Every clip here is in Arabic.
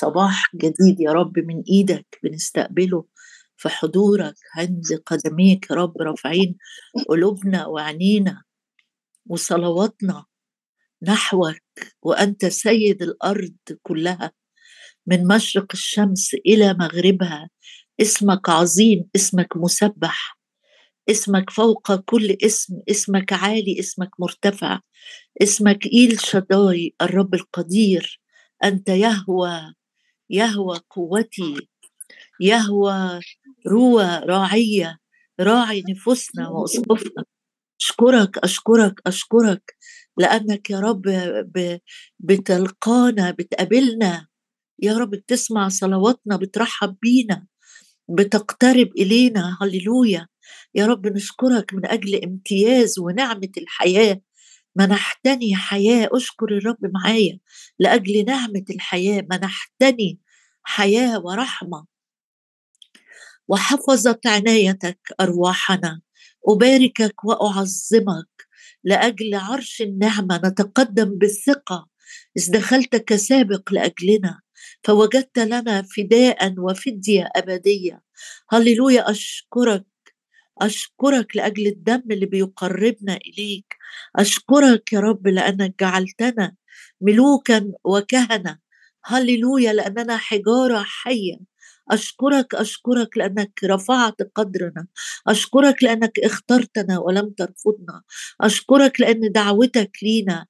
صباح جديد يا رب من إيدك بنستقبله في حضورك عند قدميك يا رب رافعين قلوبنا وعنينا وصلواتنا نحوك وأنت سيد الأرض كلها. من مشرق الشمس إلى مغربها اسمك عظيم اسمك مسبح اسمك فوق كل اسم اسمك عالي اسمك مرتفع اسمك إيل شداي الرب القدير أنت يهوى يهوى قوتي يهوى روى راعية راعي نفوسنا وأسقفنا أشكرك أشكرك أشكرك لأنك يا رب بتلقانا بتقابلنا. يا رب بتسمع صلواتنا بترحب بينا بتقترب إلينا. هللويا. يا رب نشكرك من أجل امتياز ونعمة الحياة. منحتني حياة. أشكر الرب معايا لأجل نعمة الحياة. منحتني حياة ورحمة. وحفظت عنايتك أرواحنا. أباركك وأعظمك. لأجل عرش النعمة نتقدم بالثقة. إذ دخلت كسابق لأجلنا فوجدت لنا فداء وفدية أبدية. هللويا أشكرك. أشكرك لأجل الدم اللي بيقربنا إليك. أشكرك يا رب لأنك جعلتنا ملوكا وكهنة. هللويا لأننا حجارة حية. أشكرك أشكرك لأنك رفعت قدرنا. أشكرك لأنك اخترتنا ولم ترفضنا. أشكرك لأن دعوتك لينا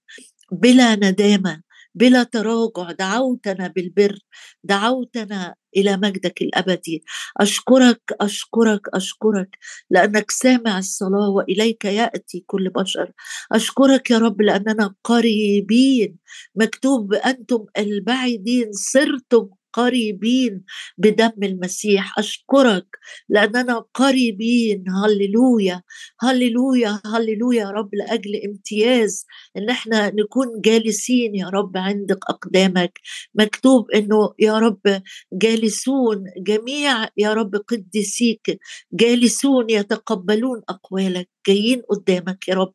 بلا ندامة. بلا تراجع دعوتنا بالبر دعوتنا إلى مجدك الأبدي. أشكرك أشكرك أشكرك لأنك سامع الصلاة وإليك يأتي كل بشر. أشكرك يا رب لأننا قريبين مكتوب أنتم البعيدين صرتم قريبين بدم المسيح. أشكرك لأننا قريبين. هللويا. هللويا. هللويا يا رب لأجل امتياز إن إحنا نكون جالسين يا رب عند أقدامك. مكتوب إنه يا رب جالسون. جميع يا رب قدسيك جالسون يتقبلون أقوالك. جايين قدامك يا رب.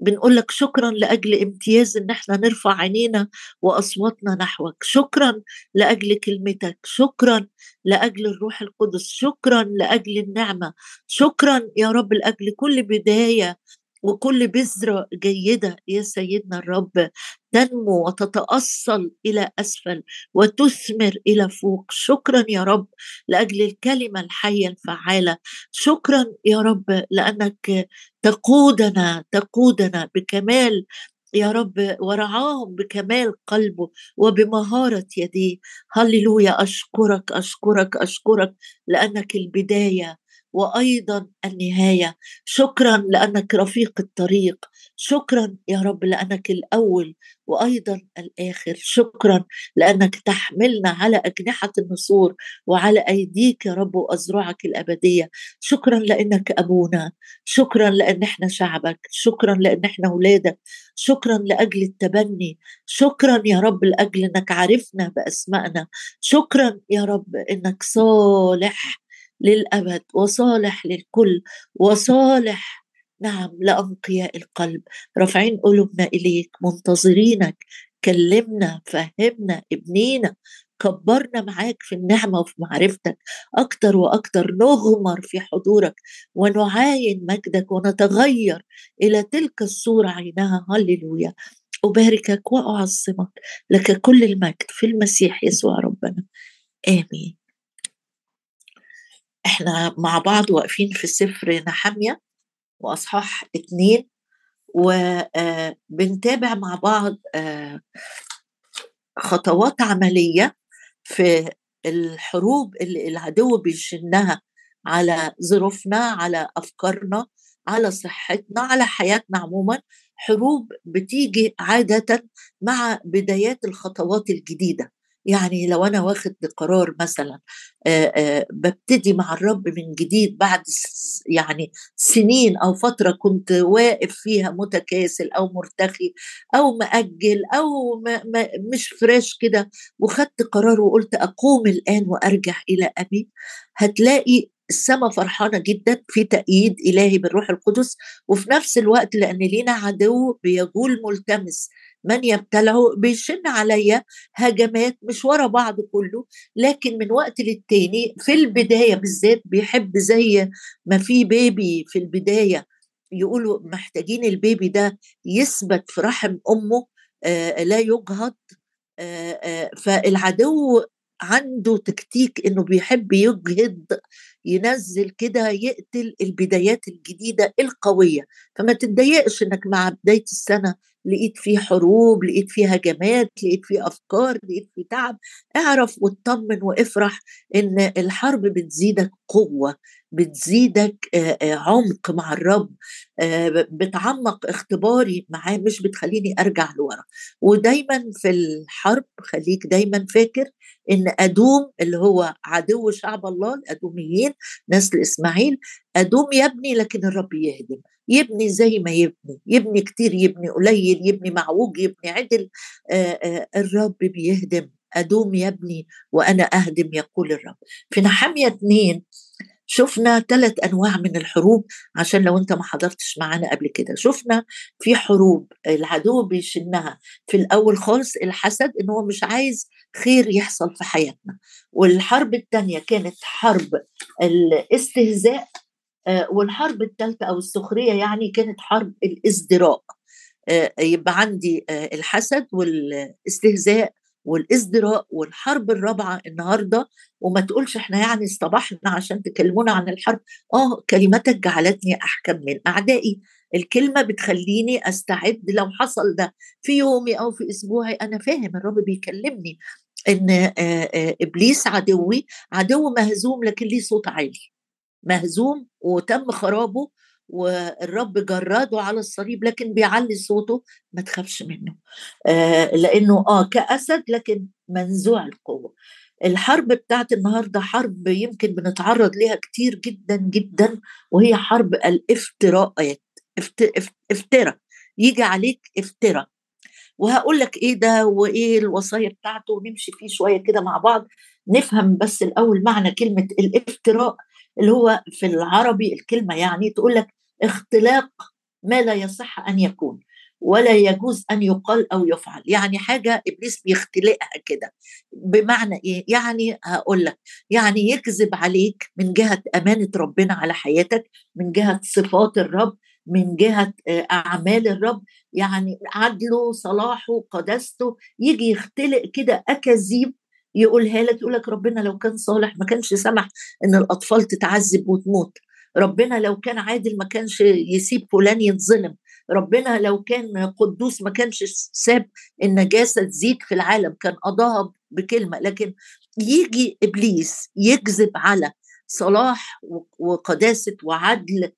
بنقول لك شكرا لأجل امتياز إن إحنا نرفع عينينا وأصواتنا نحوك. شكرا لأجل كلمتك. شكرا لأجل الروح القدس. شكرا لأجل النعمة. شكرا يا رب لأجل كل بداية وكل بذرة جيدة يا سيدنا الرب تنمو وتتأصل إلى أسفل وتثمر إلى فوق. شكرا يا رب لأجل الكلمة الحية الفعالة. شكرا يا رب لأنك تقودنا تقودنا بكمال يا رب ورعاهم بكمال قلبه وبمهارة يديه. هللويا أشكرك أشكرك أشكرك لأنك البداية وأيضا النهاية. شكرا لأنك رفيق الطريق. شكرا يا رب لأنك الأول وأيضا الآخر. شكرا لأنك تحملنا على أجنحة النسور وعلى أيديك يا رب واذرعك الأبدية. شكرا لأنك أبونا. شكرا لأن إحنا شعبك. شكرا لأن إحنا اولادك شكرا لأجل التبني. شكرا يا رب لأجل إنك عرفنا بأسمائنا. شكرا يا رب إنك صالح للأبد وصالح للكل وصالح. نعم لانقياء القلب. رافعين قلوبنا إليك منتظرينك. كلمنا فهمنا ابنينا. كبرنا معاك في النعمة وفي معرفتك. أكتر وأكتر نغمر في حضورك. ونعاين مجدك ونتغير إلى تلك الصورة عينها. هللويا. أباركك وأعظمك. لك كل المجد في المسيح يسوع ربنا. آمين. إحنا مع بعض واقفين في سفر نحمية وأصحاح اتنين وبنتابع مع بعض خطوات عملية في الحروب اللي العدو بيشنها على ظروفنا على أفكارنا على صحتنا على حياتنا عموما. حروب بتيجي عادة مع بدايات الخطوات الجديدة. يعني لو أنا واخد قرار مثلا ببتدي مع الرب من جديد بعد يعني سنين أو فترة كنت واقف فيها متكاسل أو مرتخي أو مأجل أو مش فريش كده وخدت قرار وقلت أقوم الآن وأرجع إلى أبي هتلاقي السماء فرحانة جدا في تأييد إلهي بالروح القدس وفي نفس الوقت لأن لينا عدو بيجول ملتمس. من يبتلعه بيشن عليا هجمات مش ورا بعض كله لكن من وقت للتاني في البداية بالذات بيحب زي ما في بيبي في البداية يقولوا محتاجين البيبي ده يثبت في رحم أمه آه لا يجهض آه آه فالعدو عنده تكتيك إنه بيحب يجهض ينزل كده يقتل البدايات الجديدة القوية. فما تتضايقش إنك مع بداية السنة لقيت فيه حروب لقيت فيه هجمات لقيت فيه أفكار لقيت فيه تعب اعرف واطمن وافرح إن الحرب بتزيدك قوة بتزيدك عمق مع الرب بتعمق اختباري معاه مش بتخليني أرجع لورا. ودايما في الحرب خليك دايما فاكر إن أدوم اللي هو عدو شعب الله الأدوميين نسل إسماعيل أدوم يبني لكن الرب يهدم. يبني زي ما يبني يبني كتير يبني قليل يبني معوج يبني عدل. الرب بيهدم. أدوم يبني وأنا أهدم يقول الرب. في نحمية اتنين شفنا ثلاث أنواع من الحروب عشان لو أنت ما حضرتش معانا قبل كده. شفنا في حروب العدو بيشنها. في الأول خالص الحسد إن هو مش عايز خير يحصل في حياتنا. والحرب الثانية كانت حرب الاستهزاء والحرب الثالثه أو السخرية يعني كانت حرب الازدراء. آه، يبقى عندي آه، الحسد والاستهزاء والازدراء والحرب الرابعة النهارده. وما تقولش إحنا يعني اصطبحنا عشان تكلمونا عن الحرب. آه كلمتك جعلتني أحكم من أعدائي. الكلمة بتخليني أستعد لو حصل ده في يومي أو في أسبوعي. أنا فاهم الرب بيكلمني إن إبليس عدوي عدو مهزوم لكن ليه صوت عالي. مهزوم وتم خرابه والرب جراده على الصليب لكن بيعلي صوته ما تخافش منه. آه لأنه آه كأسد لكن منزوع القوة. الحرب بتاعت النهارده حرب يمكن بنتعرض ليها كتير جدا جدا وهي حرب الافتراءات. افتراء يجي عليك افتراء وهقول لك إيه ده وإيه الوصايا بتاعته ونمشي فيه شوية كده مع بعض. نفهم بس الأول معنى كلمة الافتراء. اللي هو في العربي الكلمة يعني تقول لك اختلاق ما لا يصح أن يكون ولا يجوز أن يقال أو يفعل. يعني حاجة إبليس بيختلقها كده. بمعنى إيه؟ يعني هقول لك يعني يكذب عليك من جهة أمانة ربنا على حياتك من جهة صفات الرب من جهة آه، أعمال الرب يعني عدله صلاحه قداسته يجي يختلق كده أكاذيب يقولها لك يقول لك ربنا لو كان صالح ما كانش سمح إن الأطفال تتعذب وتموت. ربنا لو كان عادل ما كانش يسيب فلان يتظلم ربنا لو كان قدوس ما كانش ساب النجاسة تزيد في العالم. كان قضاها بكلمة. لكن يجي إبليس يكذب على صلاح وقداسة وعدل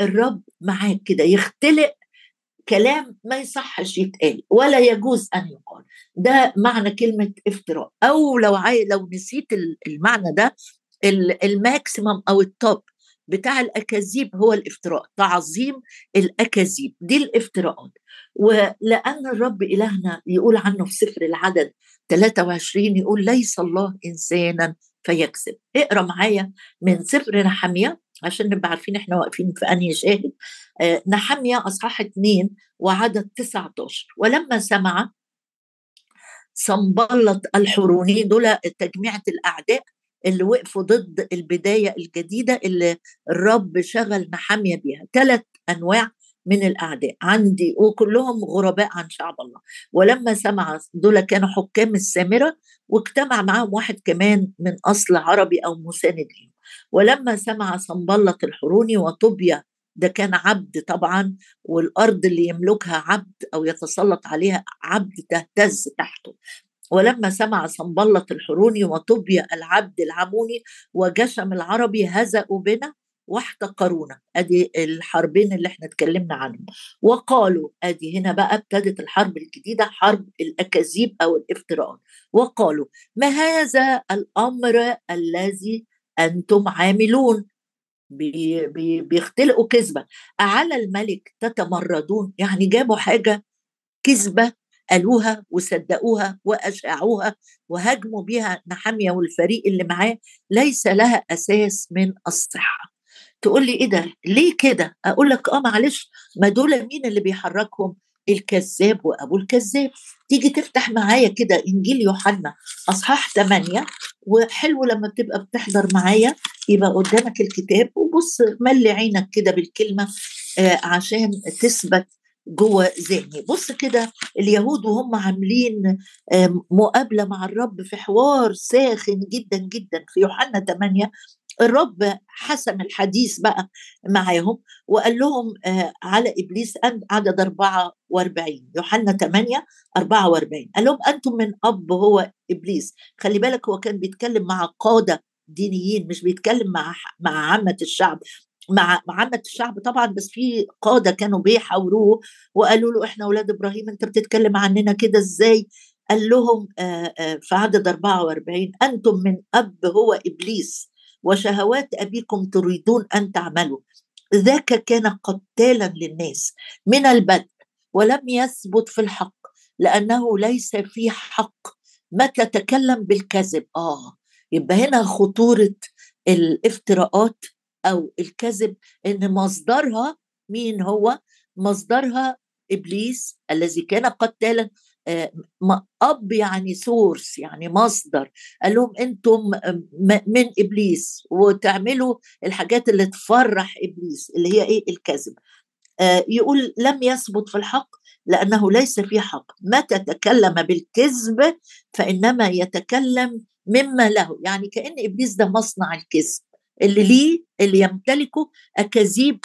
الرب معاك كده. يختلق كلام ما يصحش يتقال ولا يجوز أن يقال. ده معنى كلمة افتراء. أو لو عاي... لو نسيت المعنى ده ال maximum أو ال top بتاع الأكاذيب هو الافتراء. تعظيم الأكاذيب. دي الافتراءات. ولأن الرب إلهنا يقول عنه في سفر العدد 23 يقول ليس الله إنسانا فيكذب اقرأ معايا من سفر نحمية عشان نبقى عارفين إحنا واقفين في أنهي شاهد. آه نحمية أصحاح 2 وعدد 19 ولما سمع صنبلط الحروني دول تجميعة الأعداء اللي وقفوا ضد البداية الجديدة اللي الرب شغل نحامية بيها. ثلاث أنواع من الأعداء. عندي وكلهم غرباء عن شعب الله. ولما سمع دول كانوا حكام السامرة واجتمع معاهم واحد كمان من أصل عربي أو مساند ولما سمع صنبلط الحروني وطوبيا ده كان عبد طبعا والأرض اللي يملكها عبد أو يتسلط عليها عبد تهتز تحته. ولما سمع صنبلط الحروني وطوبيا العبد العموني وجشم العربي هزأوا بنا واحتقرونا. أدي الحربين اللي إحنا اتكلمنا عنهم. وقالوا أدي هنا بقى ابتدت الحرب الجديدة حرب الأكاذيب أو الافتراءات. وقالوا ما هذا الأمر الذي أنتم عاملون. بي بي بيختلقوا كذبة. على الملك تتمردون. يعني جابوا حاجة كذبة قالوها وصدقوها وأشاعوها وهاجموا بيها نحامية والفريق اللي معاه. ليس لها أساس من الصحة. تقول لي إيه ده؟ ليه كده؟ أقول لك آه معلش ما دول مين اللي بيحركهم؟ الكذاب وأبو الكذاب. تيجي تفتح معايا كده إنجيل يوحنا أصحاح 8 وحلو لما بتبقى بتحضر معايا يبقى قدامك الكتاب وبص ملي عينك كده بالكلمة آه عشان تثبت جوه ذهني. بص كده اليهود وهم عاملين مقابلة مع الرب في حوار ساخن جدا جدا في يوحنا 8 الرب حسم الحديث بقى معاهم وقال لهم آه، على إبليس عدد 44 يوحنا 8 44 قال لهم أنتم من أب هو إبليس. خلي بالك هو كان بيتكلم مع قادة دينيين مش بيتكلم مع مع عامة الشعب. مع عامة الشعب طبعا بس في قادة كانوا بيحاوروه وقالوا له إحنا أولاد إبراهيم أنت بتتكلم عننا كده إزاي؟ قال لهم آه، آه، في عدد 44 أنتم من أب هو إبليس. وشهوات أبيكم تريدون أن تعملوا. ذاك كان قتالا للناس من البدء ولم يثبت في الحق لأنه ليس في حق. متى تكلم بالكذب؟ آه يبقى هنا خطورة الافتراءات أو الكذب إن مصدرها مين هو؟ مصدرها إبليس الذي كان قتالا. آه، أب يعني سورس يعني مصدر. قال لهم أنتم من إبليس وتعملوا الحاجات اللي تفرح إبليس اللي هي إيه؟ الكذب آه، يقول لم يثبت في الحق لأنه ليس في حق. متى تكلم بالكذب فإنما يتكلم مما له. يعني كأن إبليس ده مصنع الكذب. اللي ليه؟ اللي يمتلكه أكاذيب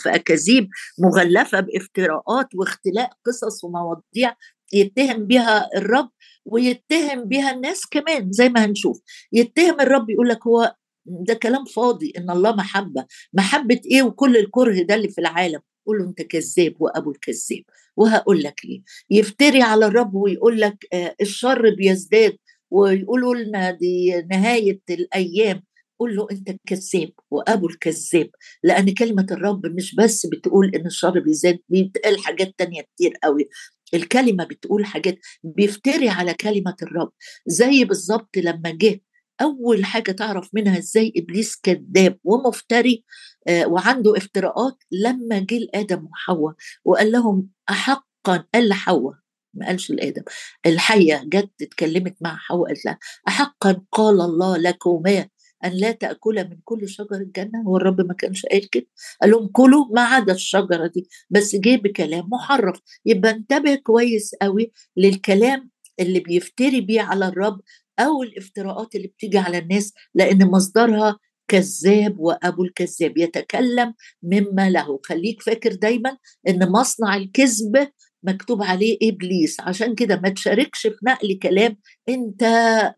في اكاذيب مغلفة بافتراءات واختلاء قصص ومواضيع يتهم بها الرب ويتهم بها الناس كمان زي ما هنشوف. يتهم الرب يقول لك هو ده كلام فاضي إن الله محبة. محبة إيه وكل الكره ده اللي في العالم؟ قول له أنت كذاب وأبو الكذاب. وهقول لك ليه. يفتري على الرب ويقول لك آه الشر بيزداد ويقولوا لنا دي نهاية الأيام. قول له أنت كذاب وأبو الكذاب. لأن كلمة الرب مش بس بتقول إن الشر بيزداد بيتقال حاجات تانية كتير قوي. الكلمة بتقول حاجات بيفتري على كلمة الرب. زي بالظبط لما جه أول حاجة تعرف منها إزاي إبليس كذاب ومفتري آه وعنده افتراءات. لما جه لآدم وحواء وقال لهم أحقا قال لحواء ما قالش لآدم الحية جت اتكلمت مع حواء قالت لها أحقا قال الله لكما. أن لا تأكل من كل شجر الجنة هو الرب ما كانش قايل كده. قال لهم كلوا ما عدا الشجرة دي. بس جه بكلام محرف. يبقى انتبه كويس قوي للكلام اللي بيفتري بيه على الرب أو الافتراءات اللي بتيجي على الناس لأن مصدرها كذاب وأبو الكذاب. يتكلم مما له. خليك فاكر دايما إن مصنع الكذب مكتوب عليه إبليس. عشان كده ما تشاركش في نقل كلام أنت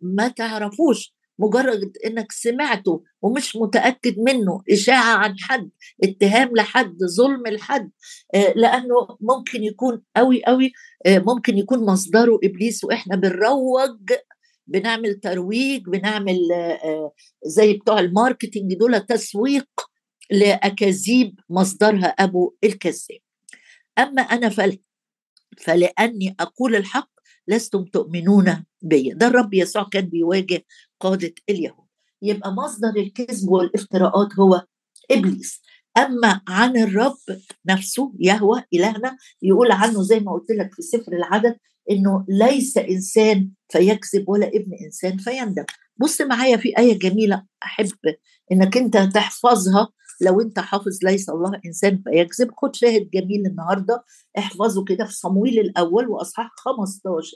ما تعرفوش. مجرد إنك سمعته ومش متأكد منه إشاعة عن حد اتهام لحد ظلم لحد آه، لأنه ممكن يكون قوي قوي آه، ممكن يكون مصدره إبليس وإحنا بنروج بنعمل ترويج بنعمل آه، زي بتوع ال marketing دول تسويق لأكاذيب مصدرها أبو الكذاب. أما أنا فل فلأني أقول الحق لستم تؤمنون بي. ده الرب يسوع كان بيواجه قادة اليهود. يبقى مصدر الكذب والافتراءات هو إبليس. أما عن الرب نفسه يهوى إلهنا يقول عنه زي ما قلت لك في سفر العدد إنه ليس إنسان فيكذب ولا ابن إنسان فيندم. بص معايا في آية جميلة أحب إنك أنت تحفظها. لو أنت حافظ ليس الله إنسان فيكذب. خد شاهد جميل النهارده احفظه كده في صمويل الأول وأصحاح 15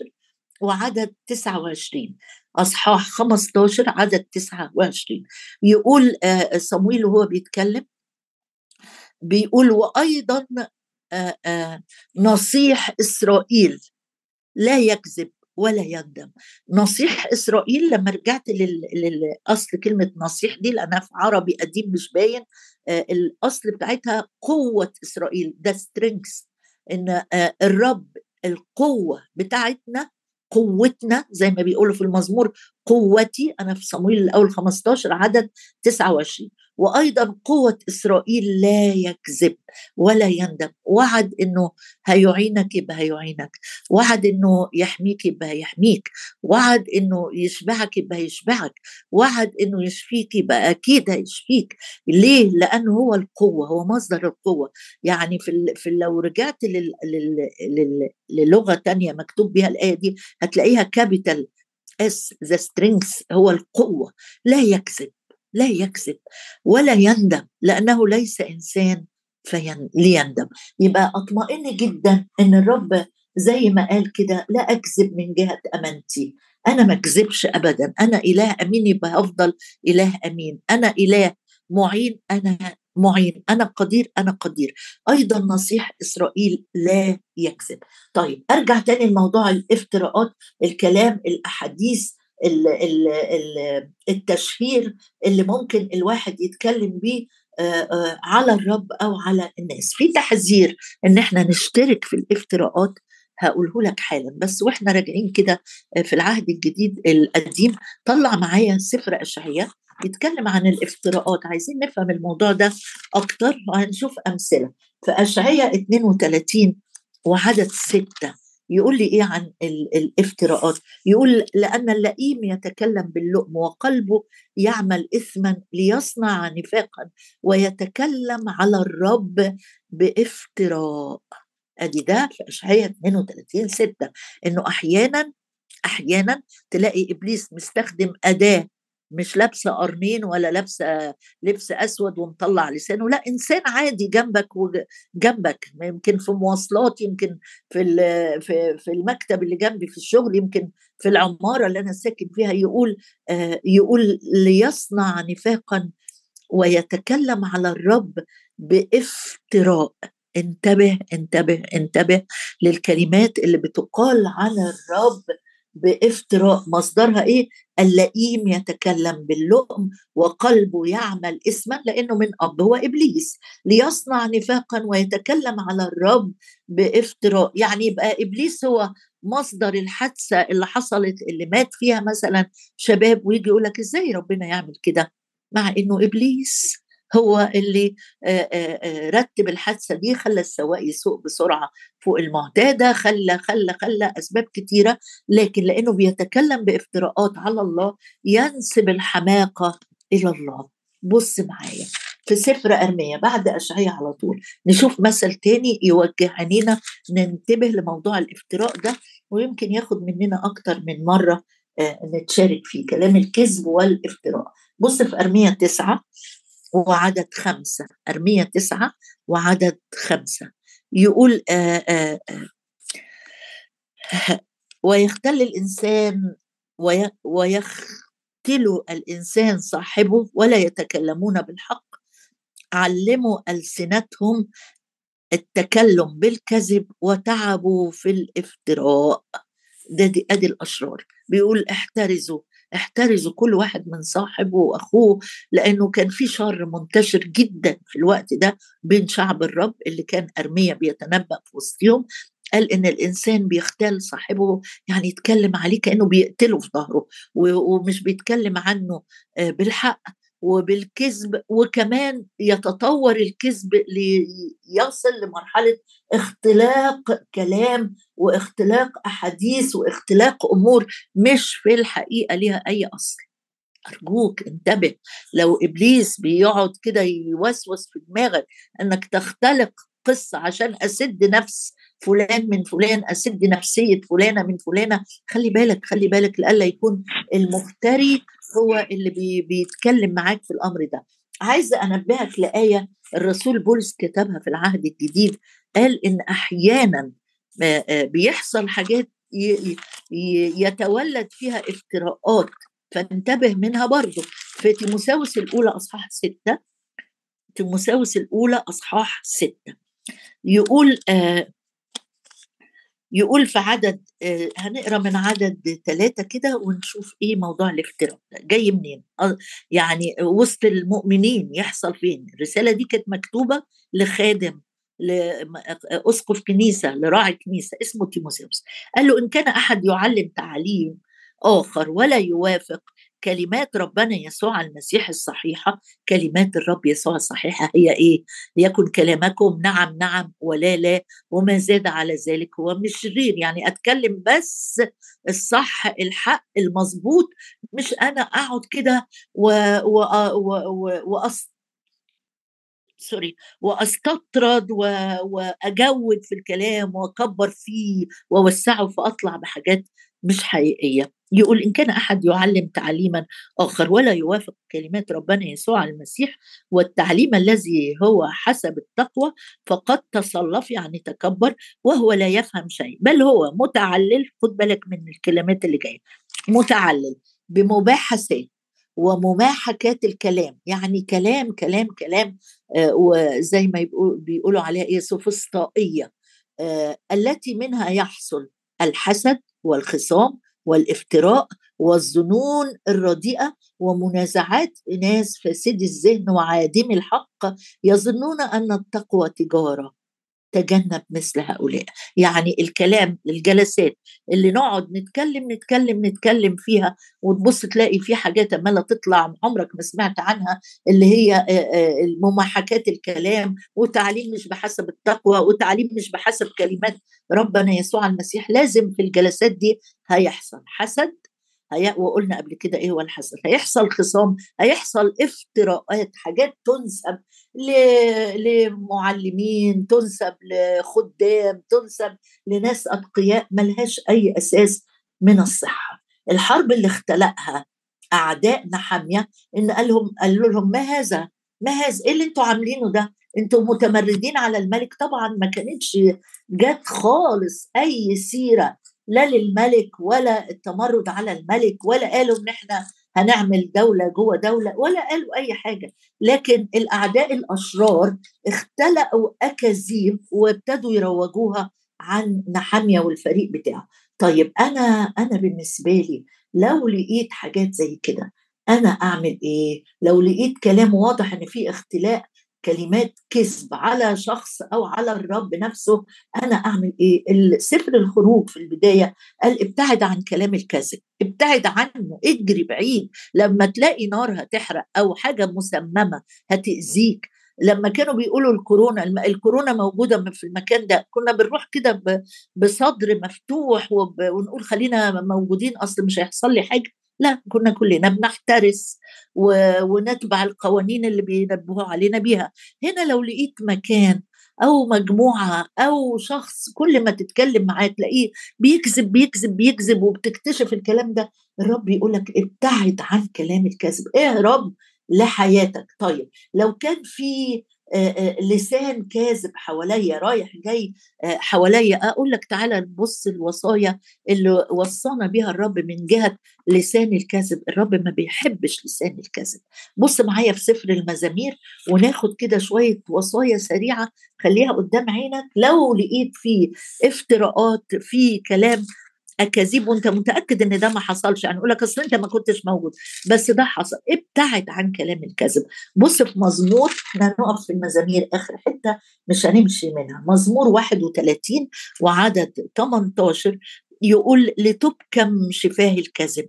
وعدد 29 أصحاح 15 عدد 29 يقول آه، صمويل وهو بيتكلم بيقول وأيضا آه، آه، نصيح إسرائيل لا يكذب ولا يندم. نصيح إسرائيل لما رجعت للاصل كلمة نصيح دي لأنها في عربي قديم مش باين الأصل بتاعتها قوة إسرائيل ده سترينكس إن الرب القوة بتاعتنا قوتنا زي ما بيقولوا في المزمور قوتي أنا في صمويل الأول 15 عدد 29 وأيضا قوة إسرائيل لا يكذب ولا يندم. وعد إنه هيعينك يبقى هيعينك وعد إنه يحميك يبقى هيحميك وعد إنه يشبعك يبقى هيشبعك وعد إنه يشفيك يبقى أكيد هيشفيك. ليه؟ لأنه هو القوة هو مصدر القوة. يعني في, في لو رجعت لل لل لل للغة تانية مكتوب بها الآية دي هتلاقيها capital S the Strength هو القوة. لا يكذب. لا يكذب ولا يندم لأنه ليس إنسان فين ليندم. يبقى أطمئن جدا إن الرب زي ما قال كده لا أكذب من جهة أمانتي. أنا ما أكذبش ابدا. أنا إله أمين يبقى أفضل إله أمين. أنا إله معين أنا معين. أنا قدير أنا قدير. أيضا نصيح إسرائيل لا يكذب. طيب أرجع تاني لموضوع الافتراءات الكلام الأحاديث التشهير اللي ممكن الواحد يتكلم بيه على الرب أو على الناس. في تحذير إن إحنا نشترك في الافتراءات هقوله لك حالا. بس وإحنا راجعين كده في العهد الجديد القديم طلع معايا سفر أشعياء يتكلم عن الافتراءات. عايزين نفهم الموضوع ده أكتر وهنشوف أمثلة. في أشعياء 32 وعدد ستة يقول لي إيه عن الافتراءات؟ يقول لأن اللئيم يتكلم باللؤم وقلبه يعمل اثما ليصنع نفاقا ويتكلم على الرب بافتراء. أدي ده في إشعياء 32 6 إنه أحيانا أحيانا تلاقي إبليس مستخدم أداة مش لابسة قرنين ولا لابسة لبس أسود ومطلع لسانه لا إنسان عادي جنبك وجنبك يمكن في مواصلات يمكن في في في المكتب اللي جنبي في الشغل يمكن في العمارة اللي أنا ساكن فيها يقول آه يقول ليصنع نفاقا ويتكلم على الرب بافتراء. انتبه انتبه انتبه للكلمات اللي بتقال عن الرب بافتراء مصدرها إيه؟ اللئيم يتكلم باللؤم وقلبه يعمل اسما لأنه من أب هو إبليس ليصنع نفاقا ويتكلم على الرب بافتراء. يعني يبقى إبليس هو مصدر الحادثة اللي حصلت اللي مات فيها مثلا شباب ويجي يقول لك إزاي ربنا يعمل كده؟ مع إنه إبليس. هو اللي رتب الحادثة دي خلى السواق يسوق بسرعة فوق المعتاده خلى خلى خلى أسباب كتيرة لكن لأنه بيتكلم بافتراءات على الله ينسب الحماقة إلى الله. بص معايا في سفر أرمية بعد أشعية على طول نشوف مثل تاني يوجه عينينا ننتبه لموضوع الافتراء ده ويمكن ياخد مننا أكتر من مرة نتشارك فيه كلام الكذب والإفتراء. بص في أرمية تسعة وعدد خمسة أرمية تسعة وعدد خمسة. يقول آآ آآ ويختل الإنسان ويختل الإنسان صاحبه ولا يتكلمون بالحق. علموا ألسنتهم التكلم بالكذب وتعبوا في الافتراء. ده دي أدي الأشرار. بيقول احترزوا. احترزوا كل واحد من صاحبه وأخوه لأنه كان في شر منتشر جدا في الوقت ده بين شعب الرب اللي كان أرميا بيتنبأ في وسطهم قال إن الإنسان بيختال صاحبه يعني يتكلم عليه كأنه بيقتله في ظهره ومش بيتكلم عنه بالحق. وبالكذب وكمان يتطور الكذب ليصل لمرحلة اختلاق كلام واختلاق أحاديث واختلاق أمور مش في الحقيقة ليها أي أصل. أرجوك انتبه لو إبليس بيقعد كده يوسوس في دماغك إنك تختلق قصة عشان أسد نفس فلان من فلان أسد نفسية فلانة من فلانة خلي بالك خلي بالك لألا يكون المفتري هو اللي بي بيتكلم معاك في الأمر ده. عايزة أنبهك لآية الرسول بولس كتبها في العهد الجديد. قال إن أحيانا بيحصل حاجات يتولد فيها افتراءات فانتبه منها برضه. في تيموساوس الأولى أصحاح ستة تيموساوس الأولى أصحاح ستة. يقول آه يقول في عدد هنقرا من عدد ثلاثة كده ونشوف إيه موضوع الافتراء جاي منين؟ يعني وسط المؤمنين يحصل فين؟ الرسالة دي كانت مكتوبة لخادم لأسقف كنيسة لراعي كنيسة اسمه تيموساوس قال له إن كان أحد يعلم تعليم آخر ولا يوافق كلمات ربنا يسوع المسيح الصحيحة كلمات الرب يسوع الصحيحة هي إيه؟ ليكن كلامكم نعم نعم ولا لا وما زاد على ذلك هو من الشرير يعني أتكلم بس الصح الحق المظبوط مش أنا أقعد كده و... و... و... و... وأص... سوري وأستطرد و... وأجود في الكلام وأكبر فيه وأوسعه فأطلع بحاجات مش حقيقية. يقول إن كان أحد يعلم تعليما آخر ولا يوافق كلمات ربنا يسوع المسيح والتعليم الذي هو حسب التقوى فقد تصلف يعني تكبر وهو لا يفهم شيء بل هو متعلل. خد بالك من الكلمات اللي جاية. متعلل بمباحثات ومماحكات الكلام يعني كلام كلام كلام آه وزي ما بيقولوا عليها إيه؟ سوفسطائية آه التي منها يحصل الحسد والخصام والافتراء والظنون الرديئة ومنازعات ناس فاسدي الذهن وعادم الحق يظنون أن التقوى تجارة. تجنب مثل هؤلاء. يعني الكلام الجلسات اللي نقعد نتكلم نتكلم نتكلم فيها وتبص تلاقي في حاجات عمالة تطلع عمرك ما سمعت عنها اللي هي مماحكات الكلام وتعليم مش بحسب التقوى وتعليم مش بحسب كلمات ربنا يسوع المسيح. لازم في الجلسات دي هيحصل حسد وقلنا قبل كده إيه هو الحسد هيحصل خصام هيحصل افتراءات حاجات تنسب لمعلمين تنسب لخدام تنسب لناس أتقياء ملهاش أي أساس من الصحة. الحرب اللي اختلقها أعداء نحاميه إن قال لهم قالوا لهم ما هذا؟ ما هذا؟ إيه اللي أنتوا عاملينه ده؟ أنتوا متمردين على الملك؟ طبعا ما كانتش جت خالص أي سيرة لا للملك ولا التمرد على الملك ولا قالوا إن إحنا هنعمل دولة جوه دولة ولا قالوا أي حاجة لكن الأعداء الأشرار اختلقوا أكاذيب وابتدوا يروجوها عن نحامية والفريق بتاعه طيب أنا أنا بالنسبة لي لو لقيت حاجات زي كده أنا أعمل إيه؟ لو لقيت كلام واضح إن في اختلاق كلمات كذب على شخص أو على الرب نفسه أنا أعمل إيه؟ سفر الخروج في البداية قال ابتعد عن كلام الكذب ابتعد عنه اجري بعيد. لما تلاقي نار هتحرق أو حاجة مسممة هتأذيك. لما كانوا بيقولوا الكورونا الكورونا موجودة في المكان ده كنا بنروح كده بصدر مفتوح ونقول خلينا موجودين أصل مش هيحصل لي حاجة. لا كنا كلنا بنحترس. ونتبع القوانين اللي بينبهوا علينا بيها. هنا لو لقيت مكان أو مجموعة أو شخص كل ما تتكلم معاه تلاقيه بيكذب بيكذب بيكذب وبتكتشف الكلام ده الرب يقول لك ابتعد عن كلام الكذب اهرب لحياتك. طيب لو كان في لسان كاذب حواليا رايح جاي حواليا أقول لك تعالى نبص الوصايا اللي وصانا بها الرب من جهة لسان الكذب الرب ما بيحبش لسان الكذب بص معايا في سفر المزامير وناخد كده شوية وصايا سريعة خليها قدام عينك. لو لقيت فيه افتراءات في كلام أكاذيب وأنت متأكد إن ده ما حصلش. يعني أقول لك أصل أنت ما كنتش موجود بس ده حصل. ابتعد عن كلام الكذب بص في مزمور إحنا هنقف في المزامير آخر حتة مش هنمشي منها. مزمور 31 وعدد 18 يقول لتبكم شفاه الكذب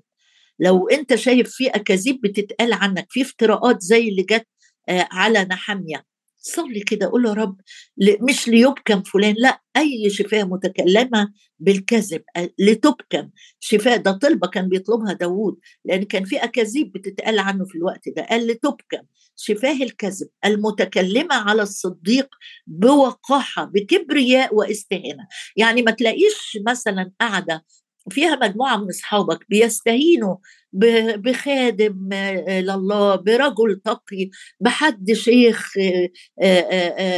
لو أنت شايف في أكاذيب بتتقال عنك في افتراءات زي اللي جت على نحميه صلي كده قول يا رب مش ليبكم فلان لا أي شفاء متكلمة بالكذب لتبكم شفاء ده طلبة كان بيطلبها داوود لأن كان في أكاذيب بتتقال عنه في الوقت ده قال لتبكم شفاه الكذب المتكلمة على الصديق بوقاحة بكبرياء واستهانة يعني ما تلاقيش مثلا قاعدة فيها مجموعة من أصحابك بيستهينوا بخادم لله برجل تقي بحد شيخ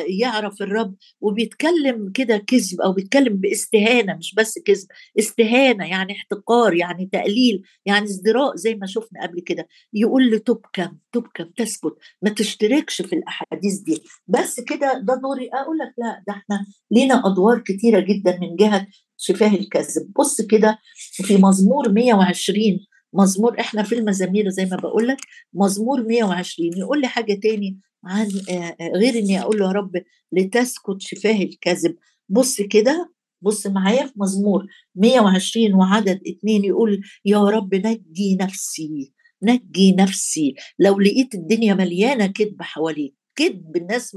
يعرف الرب وبيتكلم كده كذب أو بيتكلم باستهانة مش بس كذب استهانة يعني احتقار يعني تقليل يعني ازدراء زي ما شفنا قبل كده. يقول لي تبكم تبكم تسكت ما تشتركش في الأحاديث دي. بس كده ده دوري. أقول لك لا ده إحنا لينا أدوار كتيرة جدا من جهة شفاه الكذب بص كده في مزمور 120 مزمور إحنا في المزامير زي ما بقول لك مزمور 120 يقول لي حاجة تاني عن غير إني أقول له يا رب لتسكت شفاه الكذب بص كده بص معايا في مزمور 120 وعدد اتنين يقول يا رب نجي نفسي نجي نفسي. لو لقيت الدنيا مليانة كذب حواليك كذب الناس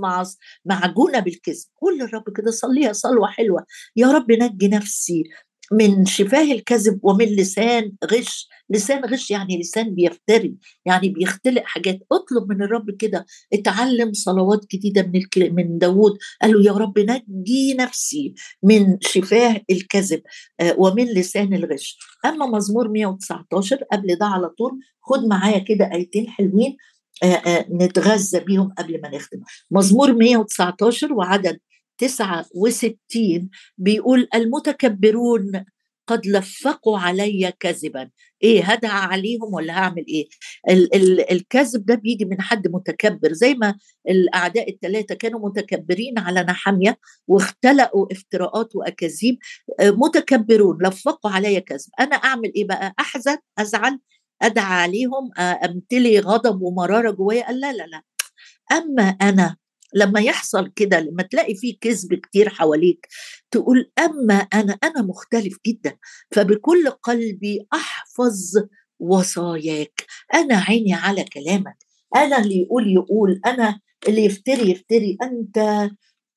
معجونة بالكذب. قول للرب كده صليها صلوة حلوة. يا رب نجي نفسي من شفاه الكذب ومن لسان غش. لسان غش يعني لسان بيفتري يعني بيختلق حاجات. اطلب من الرب كده اتعلم صلوات جديدة من الكل... من داوود. قال له يا رب نجي نفسي من شفاه الكذب آه ومن لسان الغش. أما مزمور 119 قبل ده على طول خد معايا كده آيتين حلوين. نتغذى بيهم قبل ما نختم مزمور 119 وعدد 69 بيقول المتكبرون قد لفقوا علي كذبا. إيه هدعى عليهم ولا هعمل إيه؟ ال- ال- الكذب ده بيجي من حد متكبر. زي ما الأعداء الثلاثه كانوا متكبرين على نحامية واختلقوا افتراءات وأكاذيب آه، متكبرون لفقوا علي كذب. أنا أعمل إيه بقى؟ أحزن أزعل أدعى عليهم آه، أمتلي غضب ومرارة جوايا. قال لا لا لا. أما أنا لما يحصل كده لما تلاقي فيه كذب كتير حواليك تقول أما أنا أنا مختلف جدا. فبكل قلبي أحفظ وصاياك. أنا عيني على كلامك. أنا اللي يقول يقول. أنا اللي يفتري يفتري. أنت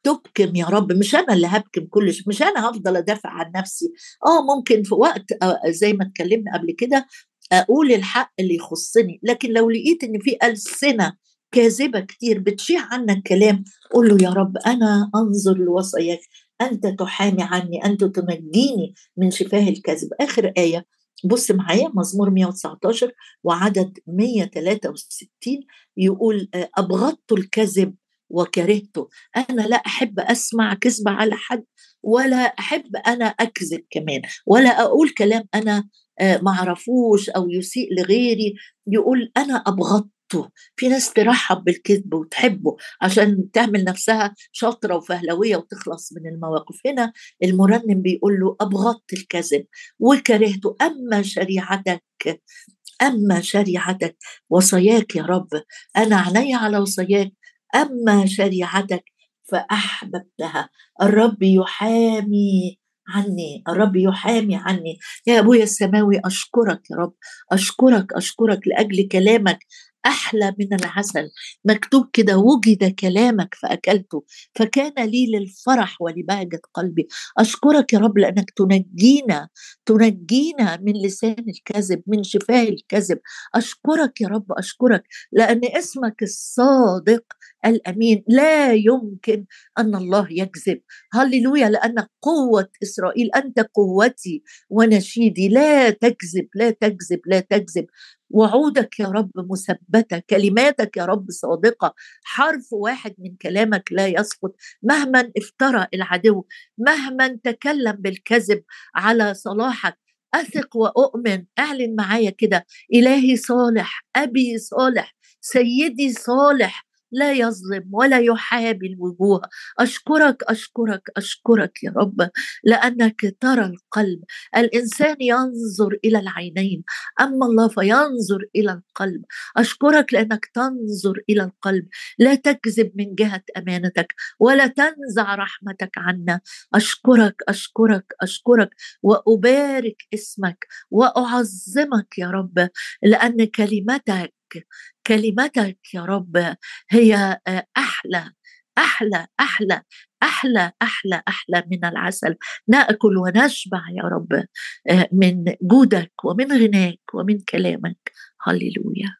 تبكم يا رب. مش أنا اللي هبكم كل شيء. مش أنا هفضل أدافع عن نفسي. آه ممكن في وقت آه، زي ما اتكلمنا قبل كده أقول الحق اللي يخصني لكن لو لقيت إن في ألسنة كاذبة كتير بتشيع عنك كلام قول له يا رب أنا أنظر لوصاياك أنت تحامي عني أنت تنجيني من شفاه الكذب آخر آية بص معايا مزمور 119 وعدد 163 يقول أبغضت الكذب وكرهته. أنا لا أحب أسمع كذب على حد ولا أحب أنا أكذب كمان ولا أقول كلام أنا آه، معرفوش أو يسيء لغيري. يقول أنا أبغضت حطه في ناس ترحب بالكذب وتحبه عشان تعمل نفسها شاطرة وفهلوية وتخلص من المواقف. هنا المرنم بيقول له أبغضت الكذب وكرهته. أما شريعتك أما شريعتك وصاياك يا رب. أنا عيني على وصاياك. أما شريعتك فأحببتها. الرب يحامي عني الرب يحامي عني. يا أبويا السماوي أشكرك يا رب. أشكرك أشكرك لأجل كلامك. أحلى من العسل. مكتوب كده وجد كلامك فأكلته فكان لي للفرح ولبهجه قلبي. أشكرك يا رب لأنك تنجينا تنجينا من لسان الكذب من شفاه الكذب. أشكرك يا رب أشكرك لأن اسمك الصادق الأمين. لا يمكن أن الله يكذب. هللويا لأن قوة إسرائيل أنت قوتي ونشيدي. لا تكذب لا تكذب لا تكذب. وعودك يا رب مثبته كلماتك يا رب صادقة. حرف واحد من كلامك لا يسقط. مهما افترى العدو مهما تكلم بالكذب على صلاحك. أثق وأؤمن. اعلن معايا كده. إلهي صالح أبي صالح سيدي صالح. لا يظلم ولا يحابي الوجوه أشكرك أشكرك أشكرك يا رب لأنك ترى القلب. الإنسان ينظر إلى العينين أما الله فينظر إلى القلب. أشكرك لأنك تنظر إلى القلب. لا تكذب من جهة أمانتك ولا تنزع رحمتك عنا. أشكرك أشكرك أشكرك وأبارك اسمك وأعظمك يا رب لأن كلمتك كلمتك يا رب هي آه، أحلى أحلى أحلى أحلى أحلى أحلى من العسل. نأكل ونشبع يا رب آه، من جودك ومن غناك ومن كلامك. هللويا.